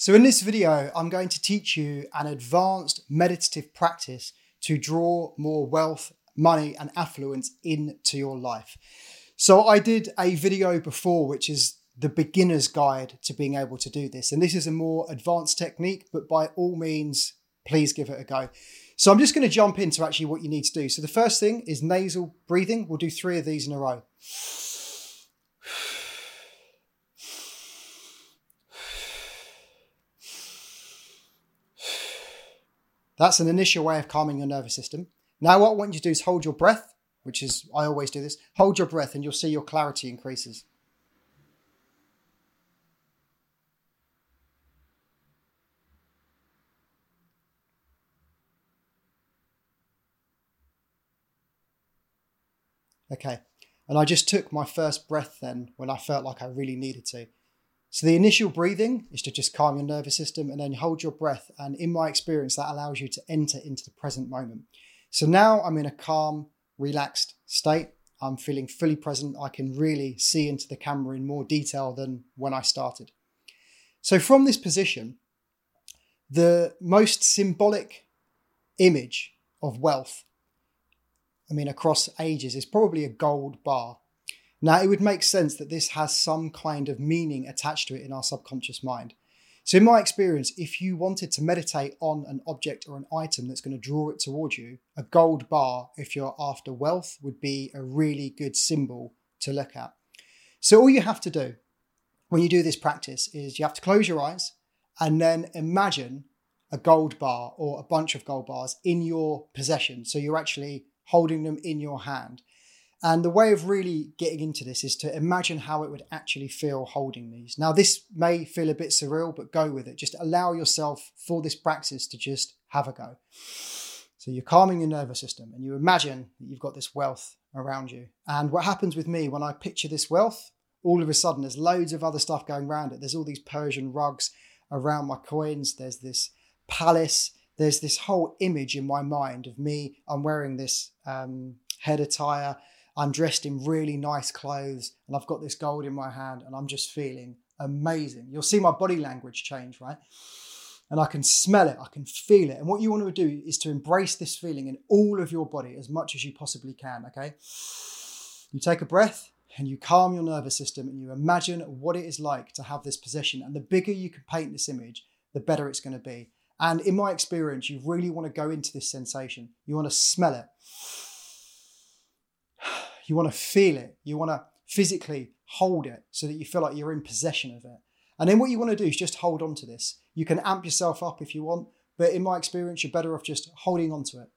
So in this video, I'm going to teach you an advanced meditative practice to draw more wealth, money, and affluence into your life. So I did a video before, which is the beginner's guide to being able to do this. And this is a more advanced technique, but by all means, please give it a go. So I'm just going to jump into actually what you need to do. So the first thing is nasal breathing. We'll do three of these in a row. That's an initial way of calming your nervous system. Now, what I want you to do is hold your breath, which is, I always do this. Hold your breath and you'll see your clarity increases. Okay, and I just took my first breath then when I felt like I really needed to. So the initial breathing is to just calm your nervous system and then hold your breath. And in my experience, that allows you to enter into the present moment. So now I'm in a calm, relaxed state. I'm feeling fully present. I can really see into the camera in more detail than when I started. So from this position, the most symbolic image of wealth, I mean, across ages, is probably a gold bar. Now, it would make sense that this has some kind of meaning attached to it in our subconscious mind. So, in my experience, if you wanted to meditate on an object or an item that's going to draw it towards you, a gold bar, if you're after wealth, would be a really good symbol to look at. So, all you have to do when you do this practice is you have to close your eyes and then imagine a gold bar or a bunch of gold bars in your possession. So, you're actually holding them in your hand. And the way of really getting into this is to imagine how it would actually feel holding these. Now, this may feel a bit surreal, but go with it. Just allow yourself for this practice to just have a go. So you're calming your nervous system and you imagine that you've got this wealth around you. And what happens with me when I picture this wealth, all of a sudden there's loads of other stuff going around it. There's all these Persian rugs around my coins, there's this palace, there's this whole image in my mind of me. I'm wearing this um, head attire I'm dressed in really nice clothes and I've got this gold in my hand and I'm just feeling amazing. You'll see my body language change, right? And I can smell it, I can feel it. And what you want to do is to embrace this feeling in all of your body as much as you possibly can, okay? You take a breath and you calm your nervous system and you imagine what it is like to have this possession. And the bigger you can paint this image, the better it's going to be. And in my experience, you really want to go into this sensation. You want to smell it. You want to feel it. You want to physically hold it so that you feel like you're in possession of it. And then what you want to do is just hold on to this. You can amp yourself up if you want, but in my experience, you're better off just holding on to it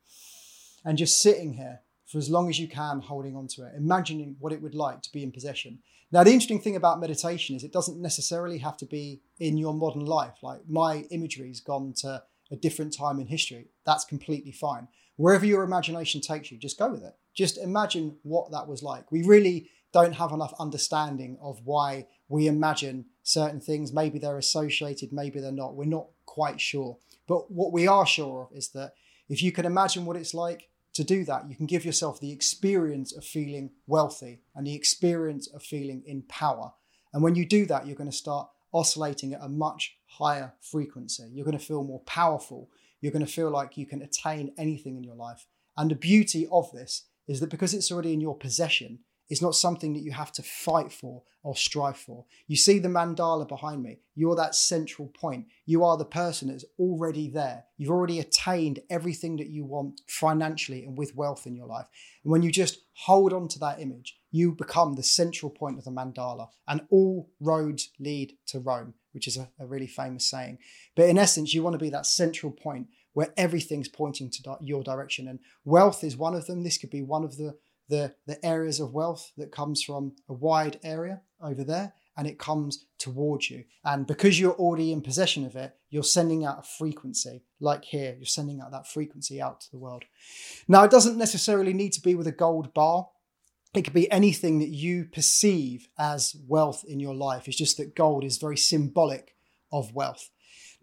and just sitting here for as long as you can, holding on to it, imagining what it would like to be in possession. Now, the interesting thing about meditation is it doesn't necessarily have to be in your modern life. Like my imagery's gone to a different time in history. That's completely fine. Wherever your imagination takes you, just go with it. Just imagine what that was like. We really don't have enough understanding of why we imagine certain things. Maybe they're associated, maybe they're not. We're not quite sure. But what we are sure of is that if you can imagine what it's like to do that, you can give yourself the experience of feeling wealthy and the experience of feeling in power. And when you do that, you're going to start oscillating at a much higher frequency. You're going to feel more powerful. You're going to feel like you can attain anything in your life. And the beauty of this is that because it's already in your possession, it's not something that you have to fight for or strive for. You see the mandala behind me. You're that central point. You are the person that's already there. You've already attained everything that you want financially and with wealth in your life. And when you just hold on to that image, you become the central point of the mandala, and all roads lead to Rome, which is a, a really famous saying. But in essence, you want to be that central point where everything's pointing to your direction. And wealth is one of them. This could be one of the, the, the areas of wealth that comes from a wide area over there and it comes towards you. And because you're already in possession of it, you're sending out a frequency, like here, you're sending out that frequency out to the world. Now, it doesn't necessarily need to be with a gold bar. It could be anything that you perceive as wealth in your life. It's just that gold is very symbolic of wealth.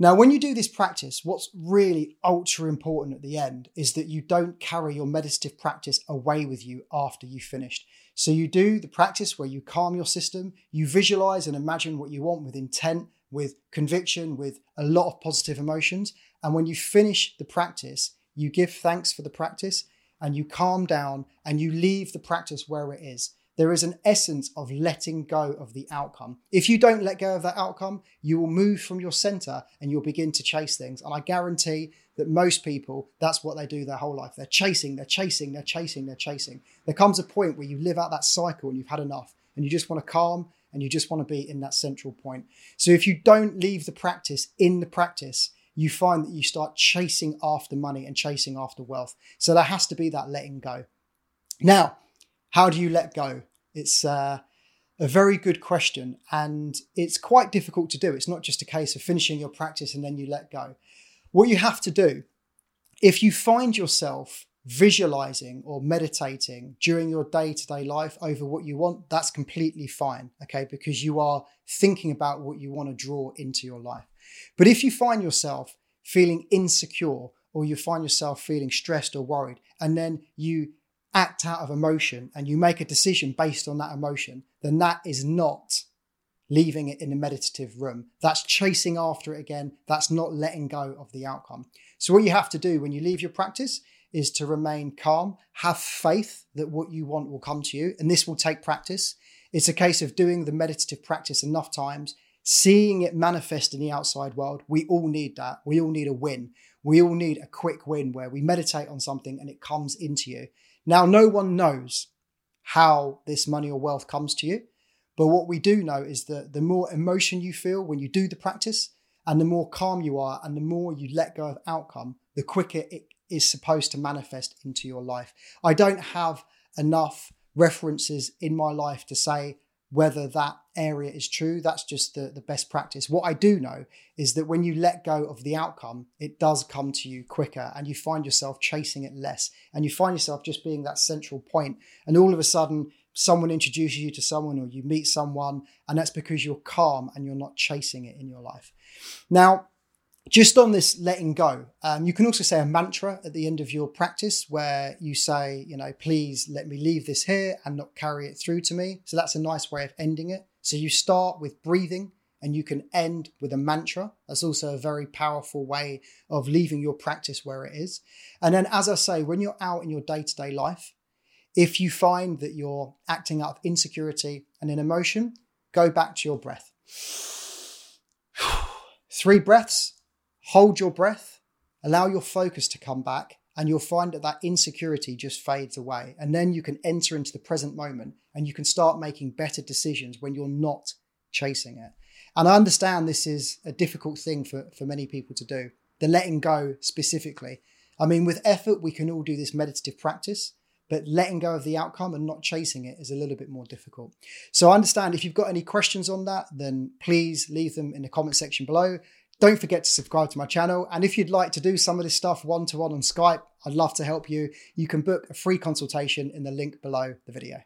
Now, when you do this practice, what's really ultra important at the end is that you don't carry your meditative practice away with you after you've finished. So you do the practice where you calm your system, you visualize and imagine what you want with intent, with conviction, with a lot of positive emotions. And when you finish the practice, you give thanks for the practice and you calm down and you leave the practice where it is. There is an essence of letting go of the outcome. If you don't let go of that outcome, you will move from your center and you'll begin to chase things. And I guarantee that most people, that's what they do their whole life. They're chasing, they're chasing, they're chasing, they're chasing. There comes a point where you live out that cycle and you've had enough and you just want to calm and you just want to be in that central point. So if you don't leave the practice in the practice, you find that you start chasing after money and chasing after wealth. So there has to be that letting go. Now, how do you let go? It's uh, a very good question, and it's quite difficult to do. It's not just a case of finishing your practice and then you let go. What you have to do, if you find yourself visualizing or meditating during your day to day life over what you want, that's completely fine, okay? Because you are thinking about what you want to draw into your life. But if you find yourself feeling insecure or you find yourself feeling stressed or worried, and then you act out of emotion and you make a decision based on that emotion, then that is not leaving it in the meditative room. That's chasing after it again. That's not letting go of the outcome. So, what you have to do when you leave your practice is to remain calm, have faith that what you want will come to you, and this will take practice. It's a case of doing the meditative practice enough times seeing it manifest in the outside world, we all need that. We all need a win. We all need a quick win where we meditate on something and it comes into you. Now, no one knows how this money or wealth comes to you, but what we do know is that the more emotion you feel when you do the practice, and the more calm you are, and the more you let go of outcome, the quicker it is supposed to manifest into your life. I don't have enough references in my life to say whether that area is true. That's just the, the best practice. What I do know is that when you let go of the outcome, it does come to you quicker and you find yourself chasing it less. And you find yourself just being that central point. And all of a sudden, someone introduces you to someone or you meet someone, and that's because you're calm and you're not chasing it in your life. Now, just on this letting go, um, you can also say a mantra at the end of your practice where you say, you know, please let me leave this here and not carry it through to me. So that's a nice way of ending it. So you start with breathing and you can end with a mantra. That's also a very powerful way of leaving your practice where it is. And then, as I say, when you're out in your day to day life, if you find that you're acting out of insecurity and in emotion, go back to your breath. Three breaths Hold your breath, allow your focus to come back, and you'll find that that insecurity just fades away. And then you can enter into the present moment and you can start making better decisions when you're not chasing it. And I understand this is a difficult thing for, for many people to do, the letting go specifically. I mean, with effort, we can all do this meditative practice, but letting go of the outcome and not chasing it is a little bit more difficult. So I understand if you've got any questions on that, then please leave them in the comment section below. Don't forget to subscribe to my channel. And if you'd like to do some of this stuff one to one on Skype, I'd love to help you. You can book a free consultation in the link below the video.